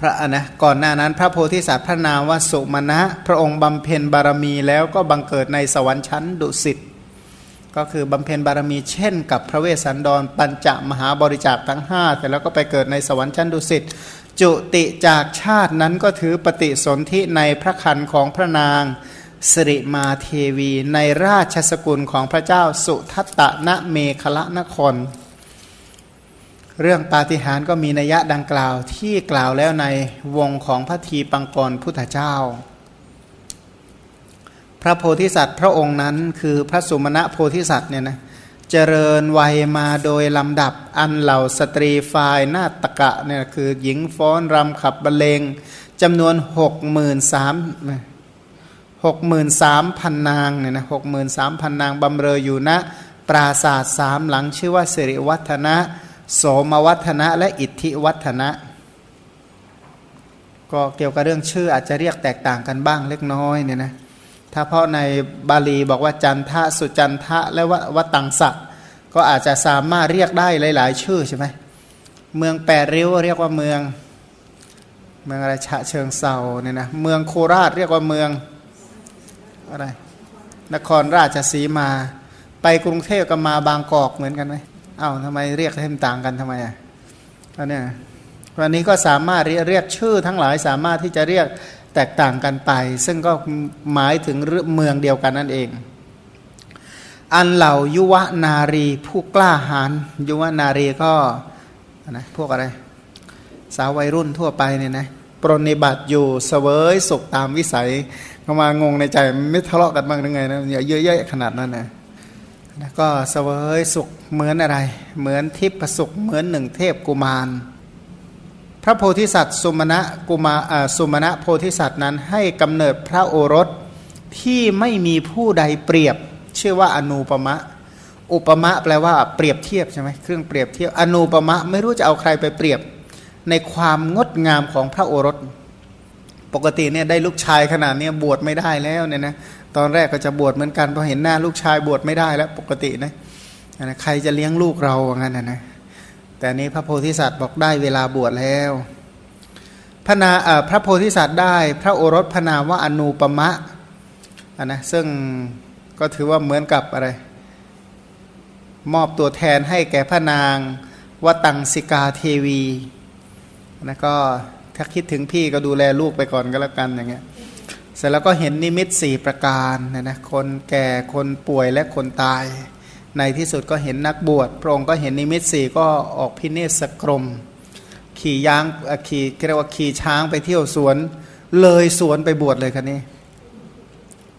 พระนะก่อนหน้านั้นพระโพธิสัตว์พระนามว่าสุมาณะพระองค์บำเพ็ญบารมีแล้วก็บังเกิดในสวรรค์ชั้นดุสิตก็คือบำเพ็ญบารมีเช่นกับพระเวสสันดร ปัญจมหาบริจาคทั้งห้าแต่แล้วก็ไปเกิดในสวรรค์ชั้นดุสิตจุติจากชาตินั้นก็ถือปฏิสนธิในพระคันของพระนางสิริมาเทวี ในราชสกุลของพระเจ้าสุทัตตะนะเมขละนคร เรื่องปาฏิหาริย์ก็มีนัยยะดังกล่าวที่กล่าวแล้วในวงของพระทีปังกรพุทธเจ้า พระโพธิสัตว์พระองค์นั้นคือพระสุมาณะโพธิสัตว์เนี่ยนะเจริญวัยมาโดยลำดับอันเหล่าสตรีฝ่ายนาตกะเนี่ยคือหญิงฟ้อนรำขับบรรเลงจำนวนหกหมื่นสามหกหมื่นสามพันนางเนี่ยนะหกหมื่นสามพันนางบำเรออยู่ณปราศาสตร์สามหลังชื่อว่าสิริวัฒนะ โสมวัฒนะและอิทธิวัฒนะ ก็เกี่ยวกับเรื่องชื่ออาจจะเรียกแตกต่างกันบ้างเล็กน้อยเนี่ยนะถ้าเพราะในบาลีบอกว่าจันทะสุจันทะและวัตังสักก็อาจจะสามารถเรียกได้หลาย ๆ ชื่อใช่ไหมเมืองแปดริ้วเรียกว่าเมือง เมืองอะไรฉะเชิงเซาเนี่ยนะเมืองโคราชเรียกว่าเมืองอะไรนครราชสีมา ไปกรุงเทพก็มาบางกอกเหมือนกันไหม เอา้าทำไมเรียกให้มันต่างกันทำไมอะอันนี้วันนี้ก็สามารถเรียกชื่อทั้งหลายสามารถที่จะเรียกแตกต่างกันไป ซึ่งก็หมายถึงเมืองเดียวกันนั่นเอง อันเหล่ายุวนารีผู้กล้าหาญยุวนารีก็นะพวกอะไร สาววัยรุ่นทั่วไปเนี่ยนะปรนิบัติอยู่เสวยสุขตามวิสัยเขามางงในใจไม่ทะเลาะกันบ้างหรือไงนะอย่าเยะขนาดนั้นนะ แล้วก็เสวยสุขเหมือนอะไร เหมือนทิพสุขเหมือนหนึ่งเทพกุมาร พระโพธิสัตว์สุมาณะกุมาสุมาณะโพธิสัตว์นั้นให้กำเนิดพระโอรสที่ไม่มีผู้ใดเปรียบ ชื่อว่าอนุปมะ อุปมะแปลว่าเปรียบเทียบใช่ไหมเครื่องเปรียบเทียบอนุปมะไม่รู้จะเอาใครไปเปรียบ ในความงดงามของพระโอรส ปกติเนี่ยได้ลูกชายขนาดนี้บวชไม่ได้แล้วเนี่ยนะ ตอนแรกก็จะบวชเหมือนกันพอเห็นหน้าลูกชายบวชไม่ได้แล้วปกตินะนะใครจะเลี้ยงลูกเราอย่างนั้นนะแต่นี้พระโพธิสัตว์บอกได้เวลาบวชแล้วพระนาพระโพธิสัตว์ได้ พระโอรสพนาว่าอนุปมะนะซึ่งก็ถือว่าเหมือนกับอะไร มอบตัวแทนให้แก่พระนางวตังสิกาเทวีนะก็ถ้าคิดถึงพี่ก็ดูแลลูกไปก่อนก็แล้วกันอย่างเงี้ย เสร็จแล้วก็เห็นนิมิตสี่ประการนะนะคนแก่คนป่วยและคนตาย ในที่สุดก็เห็นนักบวชพระองค์ก็เห็นนิมิตสี่ก็ออกพิเนศกรม ขี่ยางขี่เรียกว่าขี่ช้างไปเที่ยวสวน เลยสวนไปบวชเลยคันนี้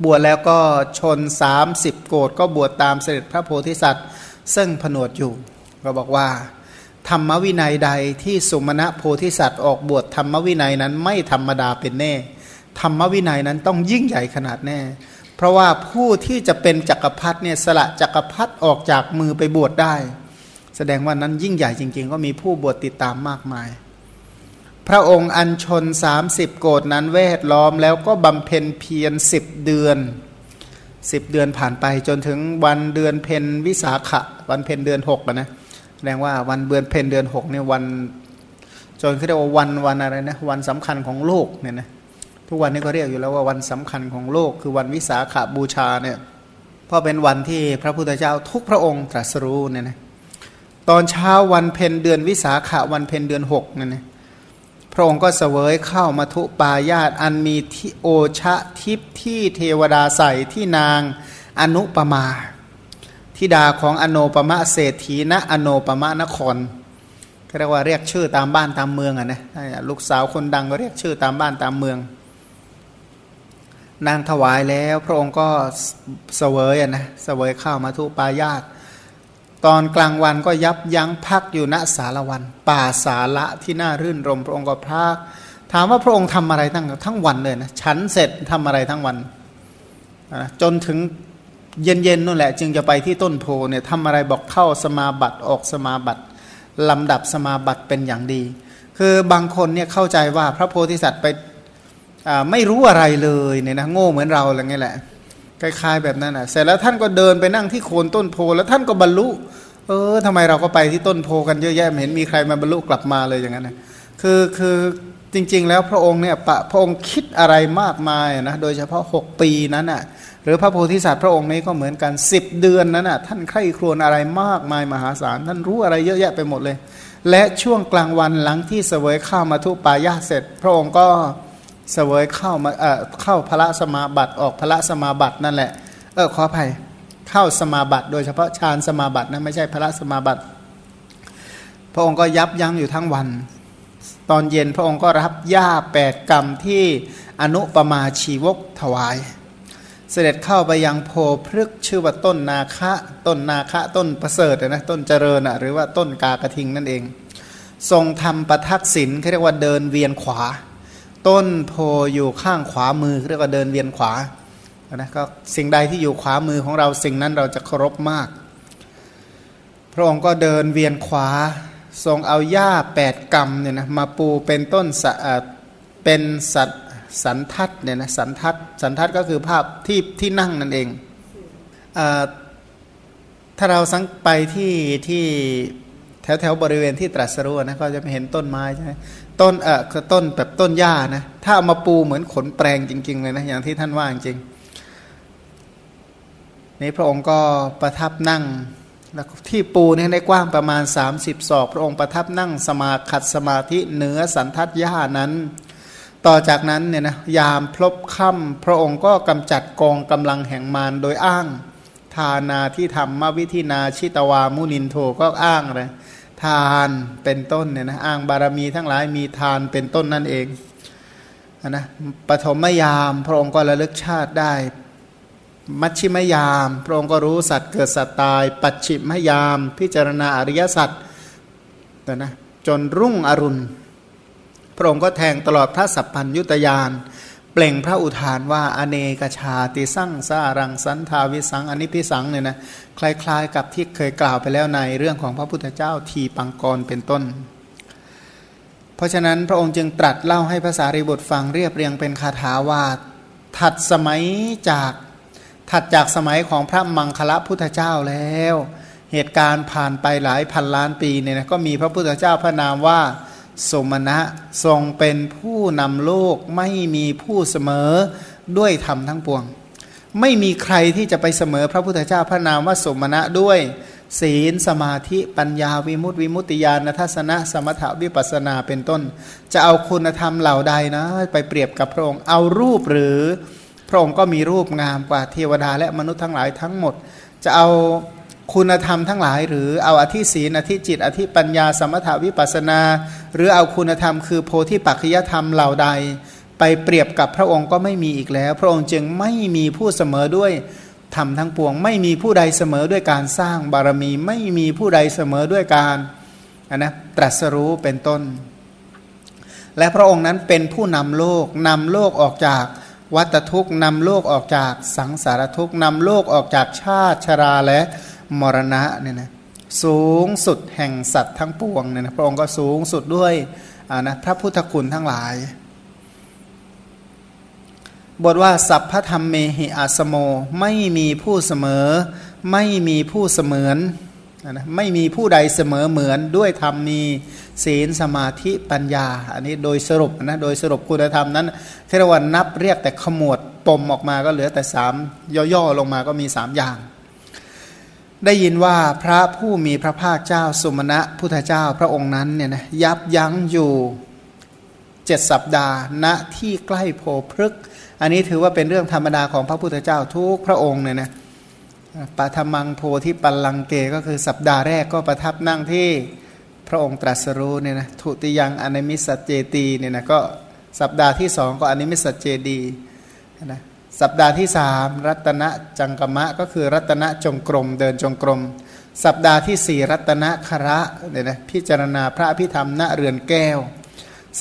บวชแล้วก็ชนสามสิบโกดก็บวชตามเสด็จพระโพธิสัตว์ ซึ่งผนวดอยู่ ก็บอกว่า ธรรมวินัยใดที่สุมาณะโพธิสัตว์ออกบวชธรรมวินัยนั้นไม่ธรรมดาเป็นแน่ ธรรมวินัยนั้นต้องยิ่งใหญ่ขนาดแน่ เพราะว่าผู้ที่จะเป็นจักรพรรดิเนี่ยสละจักรพรรดิออกจากมือไปบวชได้ แสดงว่านั้นยิ่งใหญ่จริง ๆ ก็มีผู้บวชติดตามมากมาย พระองค์อัญชน 30 โกฏินั้นแวดล้อมแล้วก็บำเพ็ญเพียรสิบเดือนสิบเดือนผ่านไปจนถึงวันเดือนเพ็ญวิสาขะ วันเพ็ญเดือนหกนะแสดงว่าวันเดือนเพ็ญเดือนหกเนี่ยวันจนเขาเรียกว่าวันวันอะไรนะวันสำคัญของโลกเนี่ยนะ ทุกวันนี้ก็เรียกอยู่แล้วว่าวันสำคัญของโลกคือวันวิสาขาบูชาเนี่ยเพราะเป็นวันที่พระพุทธเจ้าทุกพระองค์ตรัสรู้เนี่ยนะตอนเช้าวันเพ็ญเดือนวิสาขะวันเพ็ญเดือนหกเนี่ยนะพระองค์ก็เสวยเข้ามาทุปายาตอันมีที่โอชะทิพที่เทวดาใส่ที่นางอนุปมาธิดาของอโนปมะเศรษฐีณอโนปมะนครเรียกว่าเรียกชื่อตามบ้านตามเมืองอะนะลูกสาวคนดังก็เรียกชื่อตามบ้านตามเมือง นางถวายแล้ว พระองค์ก็เสวยอะนะเสวยข้าวมาทุปายาตตอนกลางวันก็ยับยั้งพักอยู่ณสารวัน ป่าสาละที่น่ารื่นรม พระองค์ก็พักถามว่าพระองค์ทำอะไรทั้งทั้งวันเลยนะฉันเสร็จทำอะไรทั้งวันจนถึงเย็นๆนั่นแหละ จึงจะไปที่ต้นโพเนี่ยทำอะไรบอกเข้าสมาบัติออกสมาบัติลำดับสมาบัติเป็นอย่างดี คือบางคนเนี่ยเข้าใจว่าพระโพธิสัตว์ไป ไม่รู้อะไรเลยเนี่ยนะโง่เหมือนเราอะไรเงี้ยแหละคล้ายๆแบบนั้นอะ เสร็จแล้วท่านก็เดินไปนั่งที่โคนต้นโพแล้วท่านก็บรรลุ เออทำไมเราก็ไปที่ต้นโพกันเยอะแยะไม่เห็นมีใครมาบรรลุกลับมาเลยอย่างนั้นนะคือคือจริง ๆ แล้วพระองค์เนี่ยพระองค์คิดอะไรมากมายนะโดยเฉพาะ 6 ปีนั้นอะหรือพระโพธิสัตว์พระองค์นี้ก็เหมือนกัน 10 เดือนนั้นอะท่านใคร่ครวญอะไรมากมายมหาศาลท่านรู้อะไรเยอะแยะไปหมดเลย และช่วงกลางวันหลังที่เสวยข้าวมาทุปายาเสร็จ พระองค์ก็เสวยเข้ามาเอ่อเข้าพระสมาบัติออกพระสมาบัตินั่นแหละเออขออภัยเข้าสมาบัติ โดยเฉพาะฌานสมาบัตินะไม่ใช่พระสมาบัติ พระองค์ก็ยับยั้งอยู่ทั้งวัน ตอนเย็นพระองค์ก็รับหญ้าแปดกรรมที่อนุปมาชีวกถวาย เสด็จเข้าไปยังโพพฤกชื่อว่าต้นนาคะต้นนาคะต้นประเสริฐนะต้นเจริญหรือว่าต้นกากระทิงนั่นเอง ทรงทำประทักษิณเขาเรียกว่าเดินเวียนขวา ต้นโพอยู่ข้างขวามือเรียกว่าเดินเวียนขวานะก็สิ่งใดที่อยู่ขวามือของเราสิ่งนั้นเราจะเคารพมาก พระองค์ก็เดินเวียนขวา ทรงเอาหญ้าแปดกรรมเนี่ยนะมาปูเป็นต้นเป็นสัตสันทัดเนี่ยนะสันทัดสันทัดก็คือภาพที่ที่นั่งนั่นเองอถ้าเราสังไปที่ที่แถวแถวบริเวณที่ตรัสรู้นะก็จะเห็นต้นไม้ใช่ไหม ต้นเออคือต้นแบบต้นหญ้านะถ้าเอามาปูเหมือนขนแปลงจริง ๆ เลยนะอย่างที่ท่านว่าจริงนี้พระองค์ก็ประทับนั่งแล้วที่ปูนี่ได้กว้างประมาณ 30ศอกพระองค์ประทับนั่งสมาขัดสมาธิเหนือสันทัดย่านั้น ต่อจากนั้นเนี่ยนะยามพลบค่ำพระองค์ก็กำจัดกองกำลังแห่งมารโดยอ้าง ทานาที่ทำมวิธินาชิตวามุนินโทก็อ้างเลย ทานเป็นต้นเนี่ยนะอ้างบารมีทั้งหลายมีทานเป็นต้นนั่นเองนะปฐมยามพระองค์ก็ระลึกชาติได้ มัชชิมยาม พระองค์ก็รู้สัตว์เกิดสัตว์ตาย ปัจฉิมยาม พิจารณาอริยสัจนะจนรุ่งอรุณ พระองค์ก็แทงตลอดพระสัพพัญยุตยาน เปล่งพระอุทานว่าอเนกชาติสั่งสารังสันทาวิสังอนิพิสังเนี่ยนะคล้ายๆ กับที่เคยกล่าวไปแล้วในเรื่องของพระพุทธเจ้าทีปังกรเป็นต้น เพราะฉะนั้นพระองค์จึงตรัสเล่าให้ภาษารีบุตรฟังเรียบเรียงเป็นคาถาว่าถัดสมัยจากถัดจากสมัยของพระมังคละพุทธเจ้าแล้ว เหตุการณ์ผ่านไปหลายพันล้านปีเนี่ยนะก็มีพระพุทธเจ้าพระนามว่า สมณะทรงเป็นผู้นำโลกไม่มีผู้เสมอด้วยธรรมทั้งปวง ไม่มีใครที่จะไปเสมอพระพุทธเจ้าพระนามว่าสมณะด้วย ศีลสมาธิปัญญาวิมุตติวิมุตติญาณทัศนะ สมถะวิปัสนาเป็นต้น จะเอาคุณธรรมเหล่าใดนะ ไปเปรียบกับพระองค์เอารูปหรือ พระองค์ก็มีรูปงามกว่าเทวดาและมนุษย์ทั้งหลายทั้งหมด จะเอา คุณธรรมทั้งหลายหรือเอาอธิศีนอธิจิต อธิปัญญาสมถาวิปัสนา หรือเอาคุณธรรมคือโพธิปัจจยธรรมเหล่าใด ไปเปรียบกับพระองค์ก็ไม่มีอีกแล้ว พระองค์จึงไม่มีผู้เสมอด้วยธรรมทั้งปวง ไม่มีผู้ใดเสมอด้วยการสร้างบารมี ไม่มีผู้ใดเสมอด้วยการนะตรัสรู้เป็นต้น และพระองค์นั้นเป็นผู้นำโลกนำโลกออกจากวัตทุกนำโลกออกจากสังสารทุกนำโลกออกจากชาติชราและ มรณะเนี่ยนะสูงสุดแห่งสัตว์ทั้งปวงเนี่ยนะพระองค์ก็สูงสุดด้วยนะพระพุทธคุณทั้งหลาย บทว่า สัพพธรรมเมหิอาสโม ไม่มีผู้เสมอ ไม่มีผู้เสมือนนะไม่มีผู้ใดเสมอเหมือนด้วยธรรมมีศีลสมาธิปัญญา อันนี้โดยสรุปนะโดยสรุปคุณธรรมนั้นเทรวันนับเรียกแต่ขมวดปมออกมาก็เหลือแต่สามย่อๆลงมาก็มีสามอย่าง ได้ยินว่าพระผู้มีพระภาคเจ้าสุมาณะพุทธเจ้าพระองค์นั้นเนี่ยนะยับยั้งอยู่เจ็ดสัปดาห์ณที่ใกล้โพธิพฤกษ์อันนี้ถือว่าเป็นเรื่องธรรมดาของพระพุทธเจ้าทุกพระองค์เนี่ยนะปฐมังโพธิปัลลังเกก็คือสัปดาห์แรกก็ประทับนั่งที่พระองค์ตรัสรู้เนี่ยนะทุติยังอนิมิสเจตีเนี่ยนะก็สัปดาห์ที่สองก็อนิมิสเจดีย์นะ สัปดาห์ที่สามรัตนจังกมะก็คือรัตนจงกรมเดินจงกรม สัปดาห์ที่สี่รัตนฆระเนี่ยนะพิจารณาพระพิธรรมณเรือนแก้ว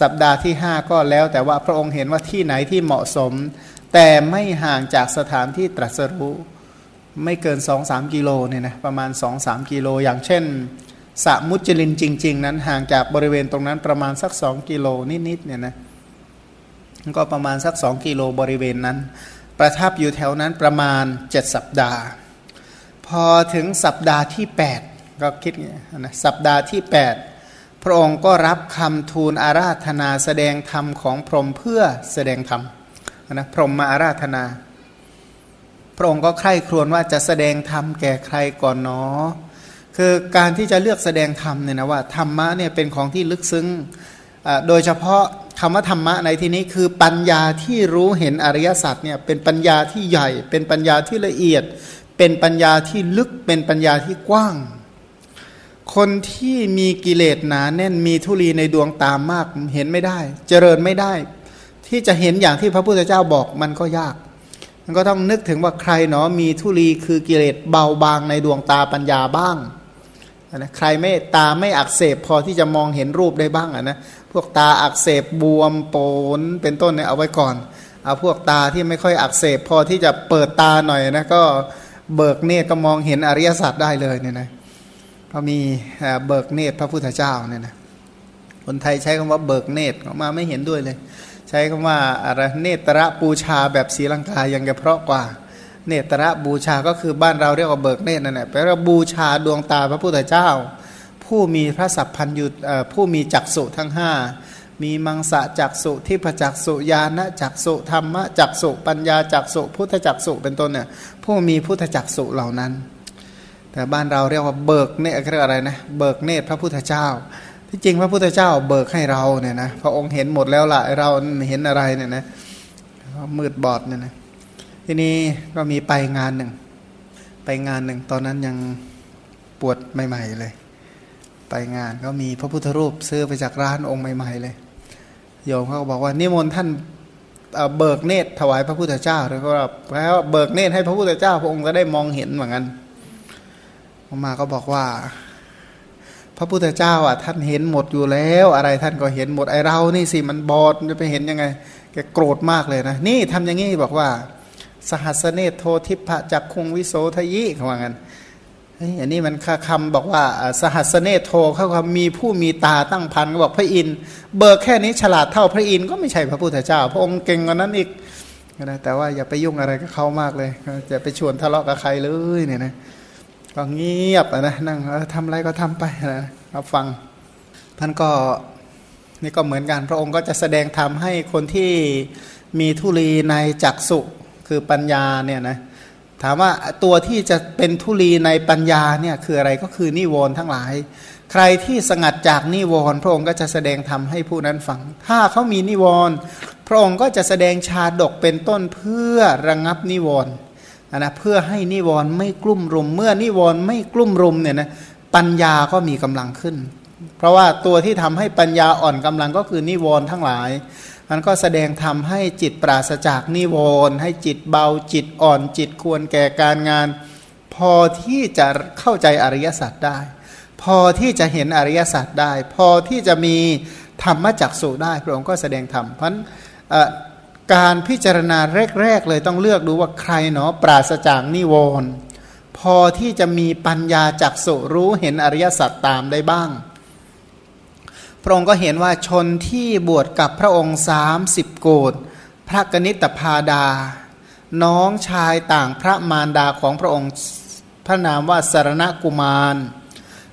สัปดาห์ที่ห้าก็แล้วแต่ว่าพระองค์เห็นว่าที่ไหนที่เหมาะสม แต่ไม่ห่างจากสถานที่ตรัสรู้ไม่เกินสองสามกิโลเนี่ยนะประมาณสองสามกิโลอย่างเช่นสะมุจลินจริง ๆ นั้นห่างจากบริเวณตรงนั้นประมาณสักสองกิโลนิดๆเนี่ยนะก็ประมาณสักสองกิโลบริเวณนั้น ประทับอยู่แถวนั้นประมาณเจ็ดสัปดาห์ พอถึงสัปดาห์ที่ 8 ก็คิดไงนะสัปดาห์ที่8พพระองค์ก็รับคำทูลอาราธนาแสดงธรรมของพรหมเพื่อแสดงธรรมนะพรหมมาอาราธนา พระองค์ก็ใคร่ครวญว่าจะแสดงธรรมแก่ใครก่อนเนาะคือการที่จะเลือกแสดงธรรมเนี่ยนะว่าธรรมะเนี่ยเป็นของที่ลึกซึ้งโดยเฉพาะ คำว่าธรรมะในที่นี้คือปัญญาที่รู้เห็นอริยสัจเนี่ยเป็นปัญญาที่ใหญ่ เป็นปัญญาที่ละเอียด เป็นปัญญาที่ลึกเป็นปัญญาที่กว้าง คนที่มีกิเลสหนาแน่นมีทุลีในดวงตามากเห็นไม่ได้ เจริญไม่ได้ ที่จะเห็นอย่างที่พระพุทธเจ้าบอกมันก็ยาก มันก็ต้องนึกถึงว่าใครเนาะมีทุลีคือกิเลสเบาบางในดวงตาปัญญาบ้างนะใครไม่ตาไม่อักเสบพอที่จะมองเห็นรูปได้บ้างอะนะ วกตาอักเสบบวมโปนเป็นต้นเนี่ยเอาไว้ก่อน เอาพวกตาที่ไม่ค่อยอักเสบพอที่จะเปิดตาหน่อยนะก็เบิกเนตรก็มองเห็นอริยสัจได้เลยเนี่ยนะก็มีเบิกเนตรพระพุทธเจ้าเนี่ยนะคนไทยใช้คำว่าเบิกเนตรอาตมาไม่เห็นด้วยเลย ใช้คำว่าอะไรเนตระปูชาแบบศรีลังกายังจะเพราะกว่า เนตระบูชาก็คือบ้านเราเรียกว่าเบิกเนตรนั่นแหละแปลว่าบูชาดวงตาพระพุทธเจ้า ผู้มีพระสัพพัญญูผู้มีจักษุทั้งห้ามีมังสะจักสุทิพจักสุญาณจักสุธรรมจักสุปัญญาจักสุพุทธจักสุเป็นต้นเนี่ยผู้มีพุทธจักสุเหล่านั้น แต่บ้านเราเรียกว่าเบิกเนตเรียกอะไรนะเบิกเนตพระพุทธเจ้า ที่จริงพระพุทธเจ้าเบิกให้เราเนี่ยนะพระองค์เห็นหมดแล้วล่ะเราเห็นอะไรเนี่ยนะมืดบอดเนี่ยนะทีนี้ก็มีไปงานหนึ่งไปงานหนึ่งตอนนั้นยังปวดใหม่ ๆ เลย ไปงานก็มีพระพุทธรูปซื้อไปจากร้านองค์ใหม่ๆเลย โยมเขาก็บอกว่านิมนต์ท่านเบิกเนตรถวายพระพุทธเจ้าแล้วก็แล้วเบิกเนตรให้พระพุทธเจ้า พระองค์ก็ได้มองเห็นเหมือนกันมาก็บอกว่า พระพุทธเจ้าอะท่านเห็นหมดอยู่แล้ว อะไรท่านก็เห็นหมดไอเรานี่สิมันบอดจะไปเห็นยังไงแกโกรธมากเลยนะนี่ทำอย่างนี้บอกว่า สหัสเนโททิพะจักคุงวิโสทยิเขาว่างั้น อันนี้มันคำบอกว่าสหัสเนโทเขาคำมีผู้มีตาตั้งพันก็บอกพระอินทร์เบิกแค่นี้ฉลาดเท่าพระอินทร์ก็ไม่ใช่พระพุทธเจ้า พระองค์เก่งกว่านั้นอีกนะแต่ว่าอย่าไปยุ่งอะไรกับเขามากเลยจะไปชวนทะเลาะกับใครเลยเนี่ยนะก็เงียบนะนั่งทำอะไรก็ทำไปนะรับฟังท่านก็นี่ก็เหมือนกันพระองค์ก็จะแสดงธรรมให้คนที่มีทุลีในจักสุคือปัญญาเนี่ยนะ ถามว่าตัวที่จะเป็นทุลีในปัญญาเนี่ยคืออะไรก็คือนิวรณ์ทั้งหลาย ใครที่สงัดจากนิวรณ์พระองค์ก็จะแสดงธรรมให้ผู้นั้นฟัง ถ้าเขามีนิวรณ์พระองค์ก็จะแสดงชาดกเป็นต้นเพื่อระงงับนิวรณ์นะเพื่อให้นิวรณ์ไม่กลุ่มรุม เมื่อนิวรณ์ไม่กลุ่มรุมเนี่ยนะปัญญาก็มีกำลังขึ้น เพราะว่าตัวที่ทำให้ปัญญาอ่อนกำลังก็คือนิวรณ์ทั้งหลาย มันก็แสดงทำให้จิตปราศจากนิวรณ์ให้จิตเบาจิตอ่อนจิตควรแก่การงาน พอที่จะเข้าใจอริยสัจได้ พอที่จะเห็นอริยสัจได้ พอที่จะมีธรรมจักสุได้พระองค์ก็แสดงธรรมเพราะการพิจารณาแรก ๆ เลยต้องเลือกดูว่าใครเนาะปราศจากนิวรณ์พอที่จะมีปัญญาจักสุรู้เห็นอริยสัจตามได้บ้าง ระองค์ก็เห็นว่าชนที่บวชกับพระองค์สามสิบโกดพระกนิตพาดา น้องชายต่างพระมารดาของพระองค์พระนามว่าสารณกุมาร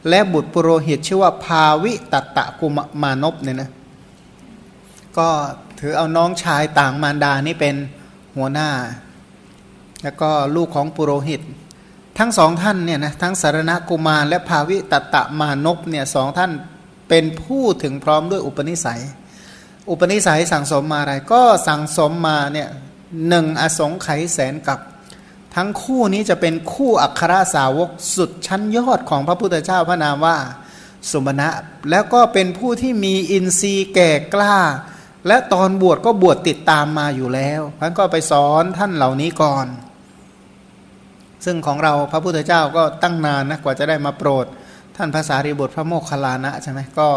และบุตรปุโรหิตชื่อว่าภาวิตตะกุมานพเนี่ยนะก็ถือเอาน้องชายต่างมารดานี่เป็นหัวหน้า แล้วก็ลูกของปุโรหิต ทั้งสองท่านเนี่ยนะทั้งสารณกุมารและภาวิตตะมานพเนี่ยสองท่าน เป็นผู้ถึงพร้อมด้วยอุปนิสัย อุปนิสัยสั่งสมมาอะไร ก็สั่งสมมาเนี่ยหนึ่งอสงไขยแสนกับ ทั้งคู่นี้จะเป็นคู่อัครสาวกสุดชั้นยอดของพระพุทธเจ้าพระนามว่าสุมาณะแล้วก็เป็นผู้ที่มีอินทรีย์แก่กล้า และตอนบวชก็บวชติดตามมาอยู่แล้วท่านก็ไปสอนท่านเหล่านี้ก่อน ซึ่งของเราพระพุทธเจ้าก็ตั้งนานนะกว่าจะได้มาโปรด ท่านภาษารีบุตรพระโมคคัลลานะใช่ไหมก็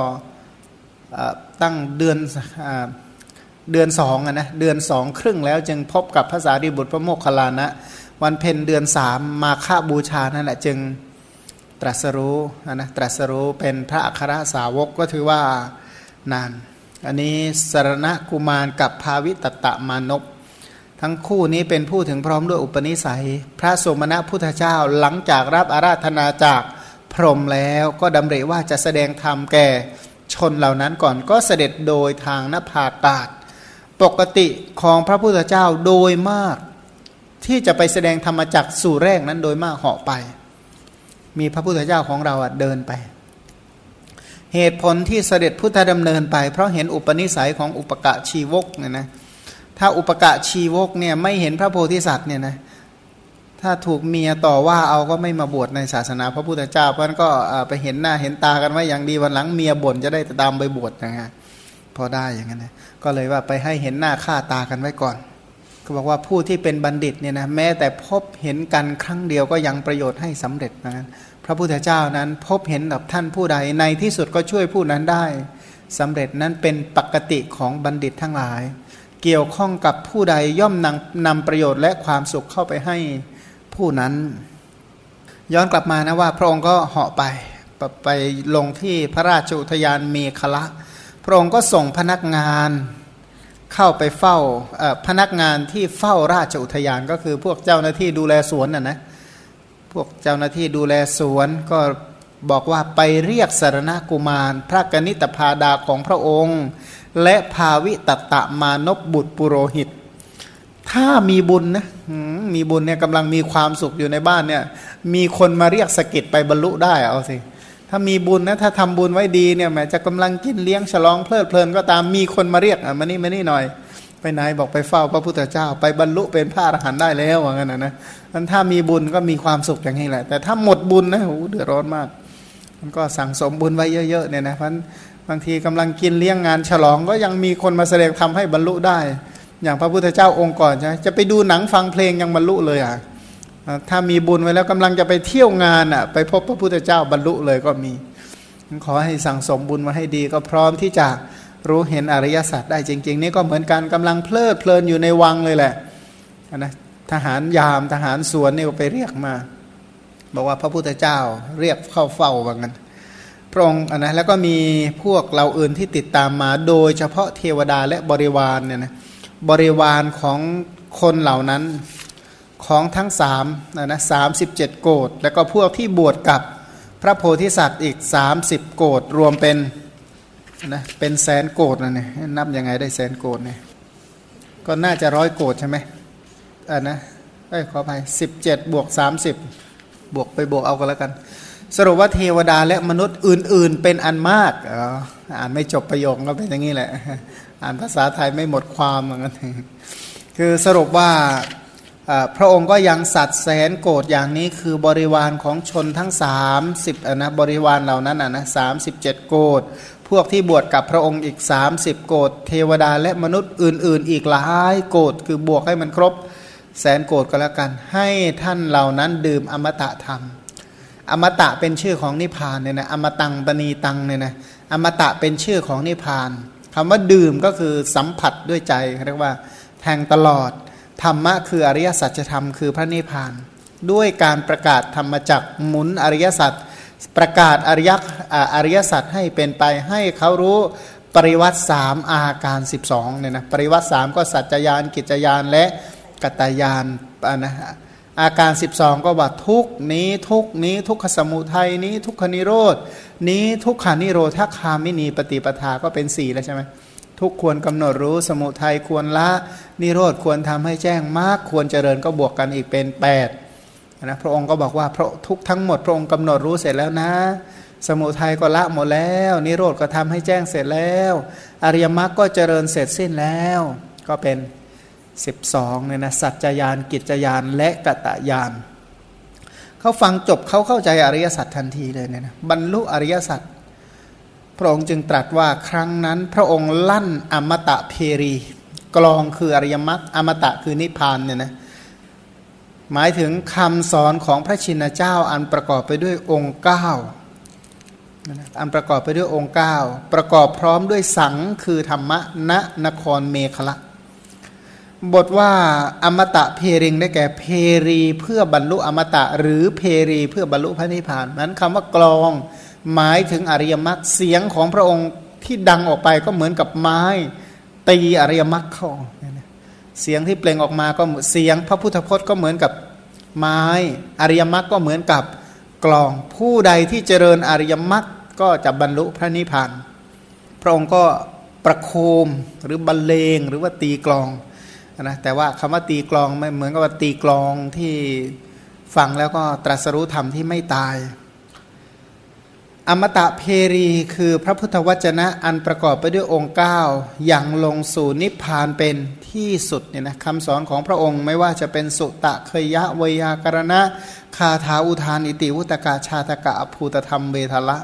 ตั้งเดือนเดือนสองนะเดือนสองครึ่งแล้วจึงพบกับภาษารีบุตรพระโมคคัลลานะ วันเพ็ญเดือนสามมาฆบูชานั่นแหละจึงตรัสรู้นะตรัสรู้เป็นพระอัครสาวกก็ถือว่านาน อันนี้สารณกุมารกับภาวิตตะมานพทั้งคู่นี้เป็นผู้ถึงพร้อมด้วยอุปนิสัย พระสมณะพุทธเจ้าหลังจากรับอาราธนาจาก พรหมแล้วก็ดำริว่าจะแสดงธรรมแก่ชนเหล่านั้นก่อนก็เสด็จโดยทางนภาอากาศปกติของพระพุทธเจ้าโดยมาก ที่จะไปแสดงธรรมจักสู่แรกนั้นโดยมากเหาะไป มีพระพุทธเจ้าของเราเดินไป เหตุผลที่เสด็จพุทธดำเนินไป เพราะเห็นอุปนิสัยของอุปกะชีวกเนี่ยนะถ้าอุปกะชีวกเนี่ยไม่เห็นพระโพธิสัตว์เนี่ยนะ ถ้าถูกเมียต่อว่าเอาก็ไม่มาบวชในศาสนาพระพุทธเจ้าเพราะนั้นก็ไปเห็นหน้าเห็นตากันไว้อย่างดีวันหลังเมียบ่นจะได้ตามไปบวชนะฮะพอได้อย่างนั้นนะก็เลยว่าไปให้เห็นหน้าค่าตากันไว้ก่อนก็บอกว่าผู้ที่เป็นบัณฑิตเนี่ยนะแม้แต่พบเห็นกันครั้งเดียวก็ยังประโยชน์ให้สำเร็จนะพระพุทธเจ้านั้นพบเห็นกับท่านผู้ใดในที่สุดก็ช่วยผู้นั้นได้สำเร็จนั้นเป็นปกติของบัณฑิตทั้งหลาย เกี่ยวข้องกับผู้ใดย่อมนำนำประโยชน์และความสุขเข้าไปให้ ผู้นั้น ย้อนกลับมานะว่า พระองค์ก็เหาะไปไปลงที่พระราชอุทยานเมฆละ พระองค์ก็ส่งพนักงานเข้าไปเฝ้าพนักงานที่เฝ้าราชอุทยานก็คือพวกเจ้าหน้าที่ดูแลสวนน่ะนะพวกเจ้าหน้าที่ดูแลสวนก็บอกว่าไปเรียกสารณกุมาร พระกนิตพาดาของพระองค์ และภาวิตตะมานพบุตรปุโรหิต ถ้ามีบุญนะมีบุญเนี่ยกำลังมีความสุขอยู่ในบ้านเนี่ย มีคนมาเรียกสกิดไปบรรลุได้เอาสิถ้ามีบุญนะถ้าทำบุญไว้ดีเนี่ยแม้จะกำลังกินเลี้ยงฉลองเพลิดเพลินก็ตามมีคนมาเรียกอะมานี่มานี่หน่อย ไปไหนบอกไปเฝ้าพระพุทธเจ้า ไปบรรลุเป็นพระอรหันต์ได้แล้วว่างั้นนะนะมันถ้ามีบุญก็มีความสุขอย่างนี้แหละ แต่ถ้าหมดบุญนะโอ้เดือดร้อนมาก มันก็สั่งสมบุญไว้เยอะๆเนี่ยนะเพราะบางทีกำลังกินเลี้ยงงานฉลองก็ยังมีคนมาแสดงทำให้บรรลุได้ อย่างพระพุทธเจ้าองค์ก่อนใช่จะไปดูหนังฟังเพลงยังบรรลุเลยอะถ้ามีบุญไว้แล้วกำลังจะไปเที่ยวงานอะไปพบพระพุทธเจ้าบรรลุเลยก็มี ขอให้สั่งสมบุญมาให้ดีก็พร้อมที่จะรู้เห็นอริยสัจได้จริง ๆ นี่ก็เหมือนกันกำลังเพลิดเพลินอยู่ในวังเลยแหละนะทหารยามทหารสวนนี่ก็ไปเรียกมา บอกว่าพระพุทธเจ้าเรียกเข้าเฝ้าว่างั้นพระองค์นะแล้วก็มีพวกเราอื่นที่ติดตามมาโดยเฉพาะเทวดาและบริวารเนี่ยนะ บริวารของคนเหล่านั้นของทั้งสามนะนะสามสิบเจ็ดโกดแล้วก็พวกที่บวชกับพระโพธิสัตว์อีก 30 โกดรวมเป็นนะเป็นแสนโกดนะเนี่ยนับยังไงได้แสนโกดเนี่ยก็น่าจะร้อยโกดใช่ไหมอ่านะไอ้ขออภัยสิบเจ็ดบวกสามสิบบวกไปบวกเอากันแล้วกัน สรุปว่าเทวดาและมนุษย์อื่น ๆ เป็นอันมากอ๋ออ่านไม่จบประโยคก็เป็นอย่างนี้แหละ อ่านภาษาไทยไม่หมดความเหมือนกันคือสรุปว่าพระองค์ก็ยังสัตว์แสนโกรธอย่างนี้คือบริวารของชนทั้ง 30นะบริวารเหล่านั้นนะสามสิบเจ็ดโกรธพวกที่บวชกับพระองค์อีก 30 โกรธเทวดาและมนุษย์อื่น ๆ อีกหลายโกรธคือบวกให้มันครบแสนโกรธก็แล้วกัน ให้ท่านเหล่านั้นดื่มอมตะธรรม อมตะเป็นชื่อของนิพพานเนี่ยนะอมตังปณีตังเนี่ยนะอมตะเป็นชื่อของนิพพาน คำว่าดื่มก็คือสัมผัสด้วยใจเรียกว่า แทงตลอด ธรรมะคืออริยสัจธรรมคือพระนิพพาน ด้วยการประกาศธรรมจักหมุนอริยสัจประกาศอริยอริยสัจให้เป็นไปให้เขารู้ปริวัติสามอาการ12เนี่ยนะปริวัติสามก็สัจจยานกิจยานและกัตยานนะ อาการ 12 ก็ว่าทุกนี้ทุกนี้ทุกขสมุทัยนี้ทุกขนิโรดนี้ทุกขานิโรธาคามินีปฏิปทาก็เป็น4แล้วใช่ไหมทุกควรกำหนดรู้สมุทัยควรละนิโรธควรทำให้แจ้งมากควรเจริญก็บวกกันอีกเป็น8นะพระองค์ก็บอกว่าพระทุกทั้งหมดพระองค์กำหนดรู้เสร็จแล้วนะ สมุทัยก็ละหมดแล้ว นิโรธก็ทำให้แจ้งเสร็จแล้ว อริยมรรคก็เจริญเสร็จสิ้นแล้ว ก็เป็น 12เนี่ยนะสัจจยานกิจยานและกตยานเขาฟังจบเขาเข้าใจอริยสัจทันทีเลยเนี่ยนะบรรลุอริยสัจพระองค์จึงตรัสว่าครั้งนั้นพระองค์ลั่นอมตะเพรี กลองคืออริยมรรคอมตะคือนิพพานเนี่ยนะหมายถึงคำสอนของพระชินเจ้าอันประกอบไปด้วยองค์เก้าอันประกอบไปด้วยองค์เก้าประกอบพร้อมด้วยสังคือธรรมะณนครเมฆละ บทว่าอมตะเพริงได้แก่เพรีเพื่อบรรลุอมตะหรือเพรีเพื่อบรรลุพระนิพพานนั้นคำว่ากลองหมายถึงอริยมรรคเสียงของพระองค์ที่ดังออกไปก็เหมือนกับไม้ ตีอริยมรรคเข้าเสียงที่เปล่งออกมาก็เสียงพระพุทธพจน์ก็เหมือนกับไม้ อริยมรรคก็เหมือนกับกลองผู้ใดที่เจริญอริยมรรคก็จะบรรลุพระนิพพานพระองค์ก็ประโคมหรือบรรเลงหรือว่าตีกลอง นะแต่ว่าคำว่าตีกลองไม่เหมือนกับว่าตีกลองที่ฟังแล้วก็ตรัสรู้ธรรมที่ไม่ตาย อมตะเพรีคือพระพุทธวจนะอันประกอบไปด้วยองค์ 9 อย่างลงสู่นิพพานเป็นที่สุดเนี่ยนะคำสอนของพระองค์ไม่ว่าจะเป็นสุตะเคยยะวยากรณะ คาถาอุทานอิติวุตกาชาตกะภูตธรรมเวทละ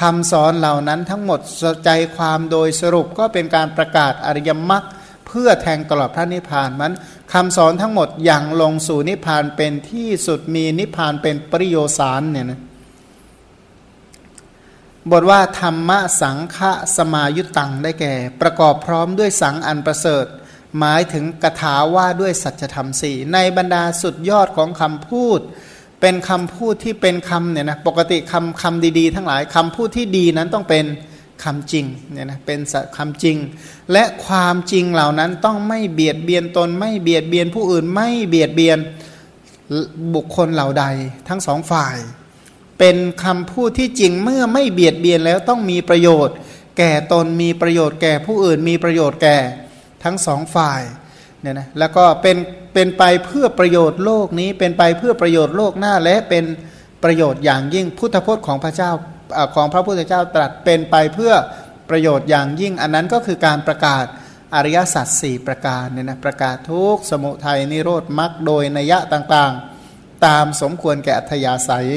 คำสอนเหล่านั้นทั้งหมดใจความโดยสรุปก็เป็นการประกาศอริยมรรค เพื่อแทงตลอดพระนิพพานมันคำสอนทั้งหมดอย่างลงสู่นิพพานเป็นที่สุดมีนิพพานเป็นปริโยสารเนี่ยนะบทว่าธรรมะสังฆะสมายุตังได้แก่ ประกอบพร้อมด้วยสังอันประเสริฐ หมายถึงกถาว่าด้วยสัจธรรมสี่ในบรรดาสุดยอดของคำพูด เป็นคำพูดที่เป็นคำเนี่ยนะปกติคำคำดีๆ ทั้งหลายคำพูดที่ดีนั้นต้องเป็น คำจริงเนี่ยนะเป็นคำจริง และความจริงเหล่านั้นต้องไม่เบียดเบียนตน ไม่เบียดเบียนผู้อื่นไม่เบียดเบียนบุคคลเหล่าใดทั้งสองฝ่าย เป็นคำพูดที่จริงเมื่อไม่เบียดเบียนแล้วต้องมีประโยชน์ แก่ตนมีประโยชน์แก่ผู้อื่นมีประโยชน์แก่ทั้งสองฝ่ายเนี่ยนะแล้วก็เป็นเป็นไปเพื่อประโยชน์โลกนี้เป็นไปเพื่อประโยชน์โลกหน้าและเป็นประโยชน์อย่างยิ่งพุทธพจน์ของพระเจ้า ของพระพุทธเจ้าตรัสเป็นไปเพื่อประโยชน์อย่างยิ่งอันนั้นก็คือการประกาศอริยสัจสี่ประการเนี่ยนะประกาศทุกสมุทัยนิโรธมรรคโดยนัยะต่างๆ ตามสมควรแก่อัธยาศัย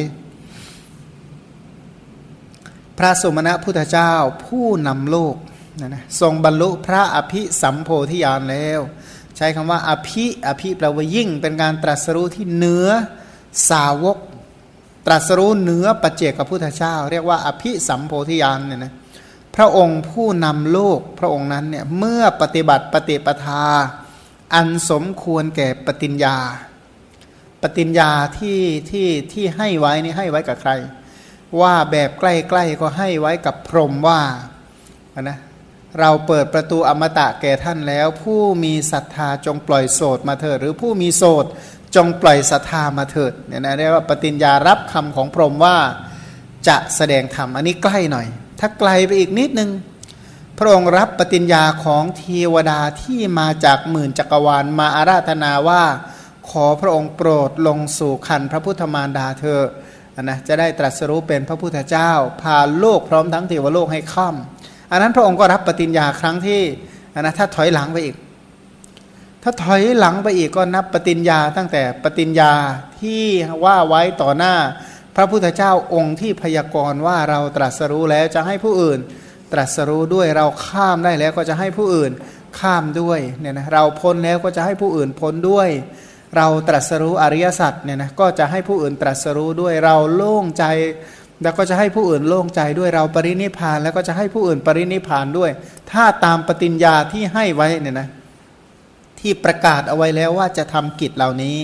พระสมณะพุทธเจ้าผู้นำโลกนะนะทรงบรรลุพระอภิสัมโพธิญาณแล้ว ใช้คำว่าอภิอภิแปลว่ายิ่งเป็นการตรัสรู้ที่เนื้อสาวก ตรัสรู้เหนือปัจเจกพุทธเจ้า เรียกว่าอภิสัมโพธิญาณเนี่ยนะพระองค์ผู้นำโลกพระองค์นั้นเนี่ยเมื่อปฏิบัติปฏิปทา อันสมควรแก่ปฏิญญา ปฏิญญาที่ที่ที่ให้ไว้นี่ให้ไว้กับใคร ว่าแบบใกล้ๆก็ให้ไว้กับพรหมว่านะเราเปิดประตูอมตะแก่ท่านแล้ว ผู้มีศรัทธาจงปล่อยโสดมาเถิดหรือผู้มีโสด จงปล่อยศรัทธามาเถิดเนี่ยนะเรียกว่าปฏิญญารับคำของพรหมว่าจะแสดงธรรมอันนี้ใกล้หน่อย ถ้าไกลไปอีกนิดนึง พระองค์รับปฏิญญาของเทวดาที่มาจากหมื่นจักรวาลมาอาราธนาว่า ขอพระองค์โปรดลงสู่คันพระพุทธมารดาเธอนะจะได้ตรัสรู้เป็นพระพุทธเจ้า พาโลกพร้อมทั้งเทวโลกให้ข้ามอันนั้นพระองค์ก็รับปฏิญญาครั้งที่นะถ้าถอยหลังไปอีก ถ้าถอยหลังไปอีกก็นับปฏิญญาตั้งแต่ปฏิญญาที่ว่าไว้ต่อหน้า พระพุทธเจ้าองค์ที่พยากรณ์ว่าเราตรัสรู้แล้วจะให้ผู้อื่น ตรัสรู้ด้วยเราข้ามได้แล้วก็จะให้ผู้อื่นข้ามด้วยเนี่ยนะเราพ้นแล้วก็จะให้ผู้อื่นพ้นด้วย เราตรัสรู้อริยสัจเนี่ยนะก็จะให้ผู้อื่นตรัสรู้ด้วยเราโล่งใจ แล้วก็จะให้ผู้อื่นโล่งใจด้วยเราปรินิพานแล้วก็จะให้ผู้อื่นปรินิพานด้วย ถ้าตามปฏิญญาที่ให้ไว้เนี่ยนะ ที่ประกาศเอาไว้แล้วว่าจะทำกิจเหล่านี้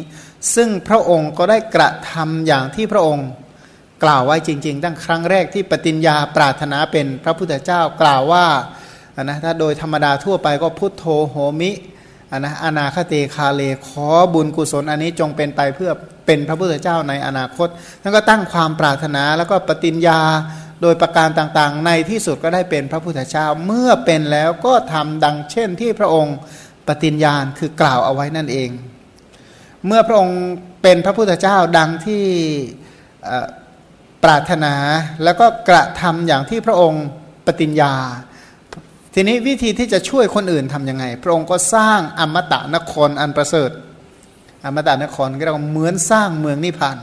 ซึ่งพระองค์ก็ได้กระทำอย่างที่พระองค์ กล่าวไว้จริง ๆ ตั้งครั้งแรกที่ปฏิญญาปรารถนาเป็นพระพุทธเจ้ากล่าวว่านะถ้าโดยธรรมดาทั่วไปก็พุทโธโหมินนะอนาคเตคาเลขอบุญกุศลอันนี้จงเป็นไปเพื่อเป็นพระพุทธเจ้าในอนาคตท่านก็ตั้งความปรารถนาแล้วก็ปฏิญญาโดยประการต่างๆ ในที่สุดก็ได้เป็นพระพุทธเจ้าเมื่อเป็นแล้วก็ทำดังเช่นที่พระองค์ ปฏิญญาณคือกล่าวเอาไว้นั่นเอง เมื่อพระองค์เป็นพระพุทธเจ้าดังที่ปรารถนาแล้วก็กระทำอย่างที่พระองค์ปฏิญญา ทีนี้วิธีที่จะช่วยคนอื่นทํำยังไง พระองค์ก็สร้างอมตะนครอันประเสริฐ อมตะนครก็เรียกว่าเหมือนสร้างเมืองนิพพาน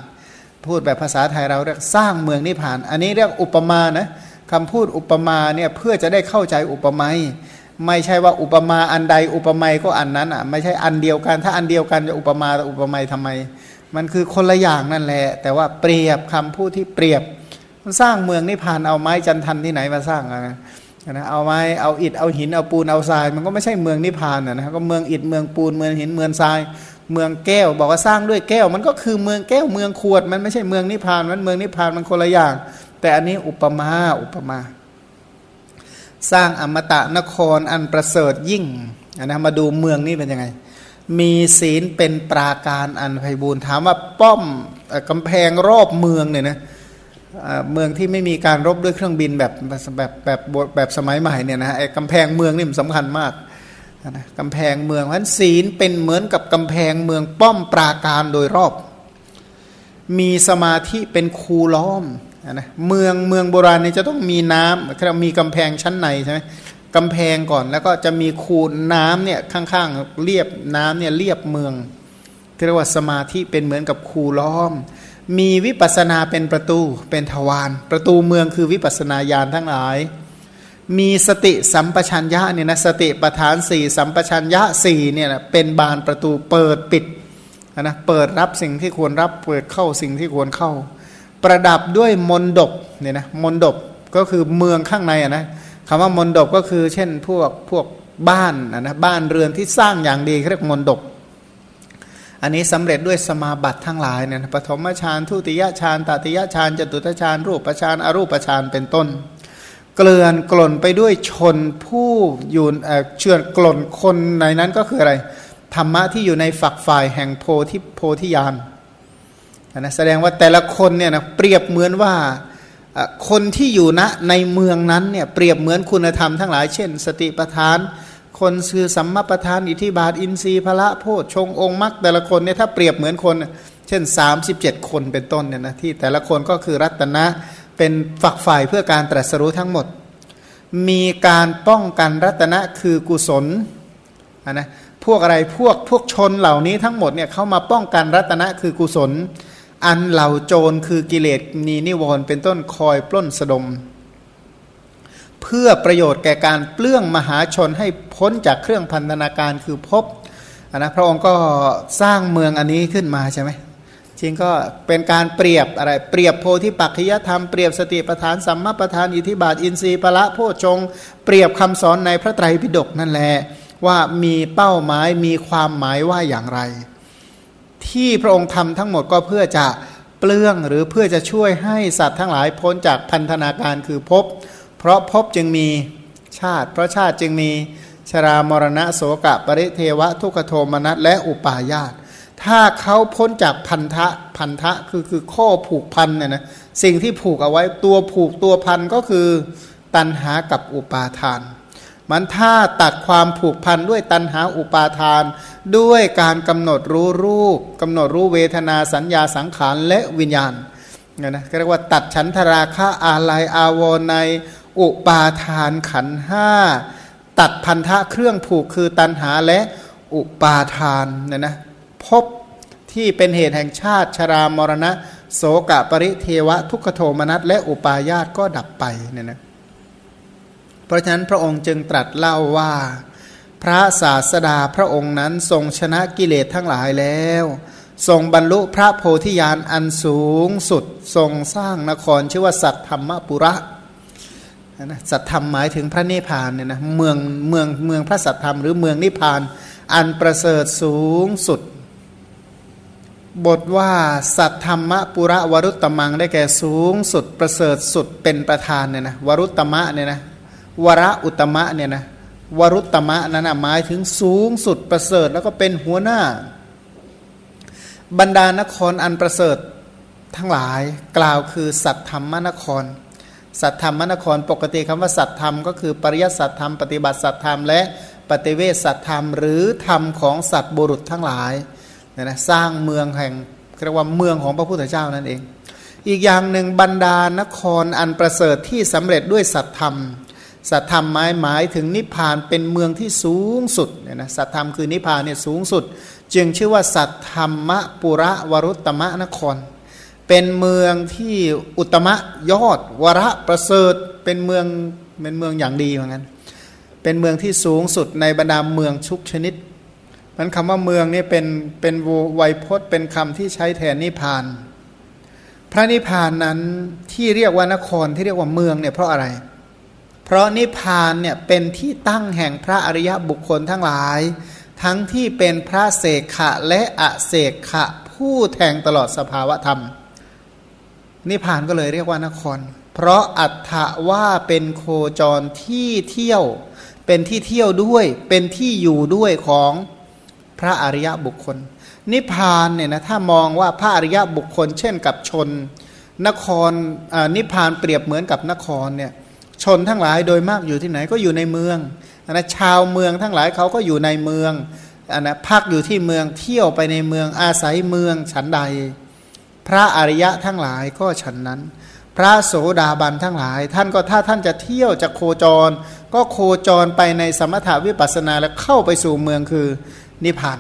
พูดแบบภาษาไทยเราเรียกสร้างเมืองนิพพาน อันนี้เรียกอุปมานะคำพูดอุปมาเนี่ยเพื่อจะได้เข้าใจอุปมา ไม่ใช่ว่าอุปมาอันใดอุปไมยก็อันนั้นอะไม่ใช่อันเดียวกัน ถ้าอันเดียวกันจะอุปมาอุปไมยทำไม มันคือคนละอย่างนั่นแหละ แต่ว่าเปรียบคำพูดที่เปรียบมันสร้างเมืองนิพานเอาไม้จันทันที่ไหนมาสร้างนะนะเอาไม้เอาอิฐเอาหินเอาปูนเอาทราย มันก็ไม่ใช่เมืองนิพานนะก็เมืองอิฐเมืองปูนเมืองหินเมืองทราย เมืองแก้ว บอกว่าสร้างด้วยแก้ว มันก็คือเมืองแก้วเมืองขวด มันไม่ใช่เมืองนิพานมันเมืองนิพานมันคนละอย่าง แต่อันนี้อุปมาอุปมา สร้างอมตะนครอันประเสริฐยิ่งนะมาดูเมืองนี่เป็นยังไง มีศีลเป็นปราการอันไพบูรณ์ถามว่าป้อมกำแพงรอบเมืองเนี่ยนะเมืองที่ไม่มีการรบด้วยเครื่องบินแบบแบบแบบแบบสมัยใหม่เนี่ยนะไอ้กำแพงเมืองนี่มันสำคัญมากนะกำแพงเมืองเพราะศีลเป็นเหมือนกับกำแพงเมืองป้อมปราการโดยรอบ มีสมาธิเป็นคูล้อม นะเมืองเมืองโบราณนี่จะต้องมีน้ำเรามีกำแพงชั้นในใช่ไหมกำแพงก่อนแล้วก็จะมีคูน้ำเนี่ยข้างๆเรียบน้ำเนี่ยเรียบเมืองเรียกว่าสมาธิเป็นเหมือนกับคูล้อม มีวิปัสนาเป็นประตูเป็นทวารประตูเมืองคือวิปัสนาญาณทั้งหลาย มีสติสัมปชัญญะเนี่ยนะสติประธานสี่สัมปชัญญะสี่เนี่ยเป็นบานประตูเปิดปิดนะเปิดรับสิ่งที่ควรรับเปิดเข้าสิ่งที่ควรเข้า ประดับด้วยมนดบเนี่ยนะมนดบก็คือเมืองข้างในอะนะคำว่ามนดบก็คือ เช่นพวกพวกบ้านนะบ้านเรือนที่สร้างอย่างดีเรียกมนดบอันนี้สำเร็จด้วยสมาบัติทั้งหลายเนี่ยปฐมฌานทุติยฌานตติยฌานจตุตฌานรูปฌานอรูปฌานเป็นต้น เกลื่อนกล่นไปด้วยชนผู้อยู่เชื่อกล่นคนในนั้นก็คืออะไร ธรรมะที่อยู่ในฝักฝ่ายแห่งโพธิโพธิญาณ นะแสดงว่าแต่ละคนเนี่ยนะเปรียบเหมือนว่าคนที่อยู่ณในเมืองนั้นเนี่ยเปรียบเหมือนคุณธรรมทั้งหลายเช่น สติปทาน คนคือสัมมาประธาน อิทิบาท อินทรีย์พระโพชฌงองค์มรรคแต่ละคนเนี่ยถ้าเปรียบเหมือนคน เช่น 37 คนเป็นต้นเนี่ยนะที่แต่ละคนก็คือรัตนะเป็นฝักฝ่ายเพื่อการตรัสรู้ทั้งหมด มีการป้องกันรัตนะคือกุศลนะพวกอะไรพวกพวกชนเหล่านี้ทั้งหมดเนี่ยเข้ามาป้องกันรัตนะคือกุศล อันเหล่าโจรคือกิเลสนีนิวรณ์เป็นต้นคอยปล้นสะดม เพื่อประโยชน์แก่การเปลื้องมหาชนให้พ้นจากเครื่องพันธนาการคือพบนะพระองค์ก็สร้างเมืองอันนี้ขึ้นมาใช่ไหมจริงก็เป็นการเปรียบอะไรเปรียบโพธิปัจจยธรรมเปรียบสติปทานสัมมาปทานอิทิบาทอินทรีย์พละโพชง เปรียบคำสอนในพระไตรปิฎกนั่นแหละว่ามีเป้าหมายมีความหมายว่าอย่างไร ที่พระองค์ทำทั้งหมดก็เพื่อจะเปลื้องหรือเพื่อจะช่วยให้สัตว์ทั้งหลายพ้นจากพันธนาการคือพบเพราะพบจึงมีชาติ เพราะชาติจึงมีชรามรณะโสกะปริเทวะ ทุกขโทมนัสและอุปาญาตถ้าเขาพ้นจากพันธะพันธะคือคือข้อผูกพันเนี่ยนะสิ่งที่ผูกเอาไว้ตัวผูกตัวพันก็คือตันหากับอุปาทาน มันถ้าตัดความผูกพันด้วยตันหาอุปาทาน ด้วยการกำหนดรู้รูปกำหนดรู้เวทนาสัญญาสังขารและวิญญาณเนี่ยนะเรียกว่าตัดฉันทราคะอาลัยอาวรในอุปาทานขันห้าตัดพันธะเครื่องผูกคือตันหาและอุปาทานเนี่ยนะพบที่เป็นเหตุแห่งชาติชรามรณะ โสกะปริเทวะทุกขโทมนัสและอุปาญาตก็ดับไปเนี่ยนะ เพราะฉะนั้นพระองค์จึงตรัสเล่าว่า พระศาสดาพระองค์นั้นทรงชนะกิเลสทั้งหลายแล้ว ทรงบรรลุพระโพธิญาณอันสูงสุดทรงสร้างนครชื่อว่าสัตธรรมปุระนะสัตธรรมหมายถึงพระนิพพานเนี่ยนะเมืองเมืองเมืองพระสัตธรรมหรือเมืองนิพพาน อันประเสริฐสูงสุด บทว่าสัตธรรมปุระวรุตตมังได้แก่สูงสุดประเสริฐสุดเป็นประธานเนี่ยนะวรุตตมะเนี่ยนะ วระอุตมะเนี่ยนะวรุตตมะนั้นนะหมายถึงสูงสุดประเสริฐแล้วก็เป็นหัวหน้า บรรดานครอันประเสริฐทั้งหลายกล่าวคือสัตธรรมนคร สัตธรรมนครปกติคำว่าสัตธรรมก็คือปริยัติสัตธรรมปฏิบัติสัตธรรมและปฏิเวสสัตธรรม หรือธรรมของสัตว์บุรุษทั้งหลายเนี่ยนะสร้างเมืองแห่งเรียกว่าเมืองของพระพุทธเจ้านั่นเอง อีกอย่างหนึ่งบรรดานครอันประเสริฐที่สำเร็จด้วยสัตธรรม สัตธรรมหมายหมายถึงนิพพานเป็นเมืองที่สูงสุดเนี่ยนะสัตธรรมคือนิพพานเนี่ยสูงสุด จึงชื่อว่าสัตธรรมปุระวรุตตมะนคร เป็นเมืองที่อุตมะยอด วระประเสริฐเป็นเมืองเป็นเมืองอย่างดีเหมือนกันเป็นเมืองที่สูงสุดในบรรดาเมืองชุกชนิดมันคำว่าเมืองนี่เป็นเป็นไวยพจน์เป็นคำที่ใช้แทนนิพพาน พระนิพพานนั้นที่เรียกว่านครที่เรียกว่าเมืองเนี่ยเพราะอะไรเพราะนิพพานเนี่ยเป็นที่ตั้งแห่งพระอริยบุคคลทั้งหลาย ทั้งที่เป็นพระเสกขะและอเสกขะผู้แทงตลอดสภาวะธรรม นิพพานก็เลยเรียกว่านคร เพราะอัตถะว่าเป็นโคจรที่เที่ยว เป็นที่เที่ยวด้วยเป็นที่อยู่ด้วยของพระอริยบุคคล นิพพานเนี่ยนะถ้ามองว่าพระอริยบุคคล เช่นกับชน นครนิพพานเปรียบเหมือนกับนครเนี่ย ชนทั้งหลายโดยมากอยู่ที่ไหนก็อยู่ในเมืองนะชาวเมืองทั้งหลายเขาก็อยู่ในเมืองอันนะพักอยู่ที่เมืองเที่ยวไปในเมืองอาศัยเมืองฉันใด พระอริยะทั้งหลายก็ฉันนั้น พระโสดาบันทั้งหลาย ท่านก็ถ้าท่านจะเที่ยวจะโคจร ก็โคจรไปในสมถาวิปัสสนาแล้วเข้าไปสู่เมืองคือนิพพาน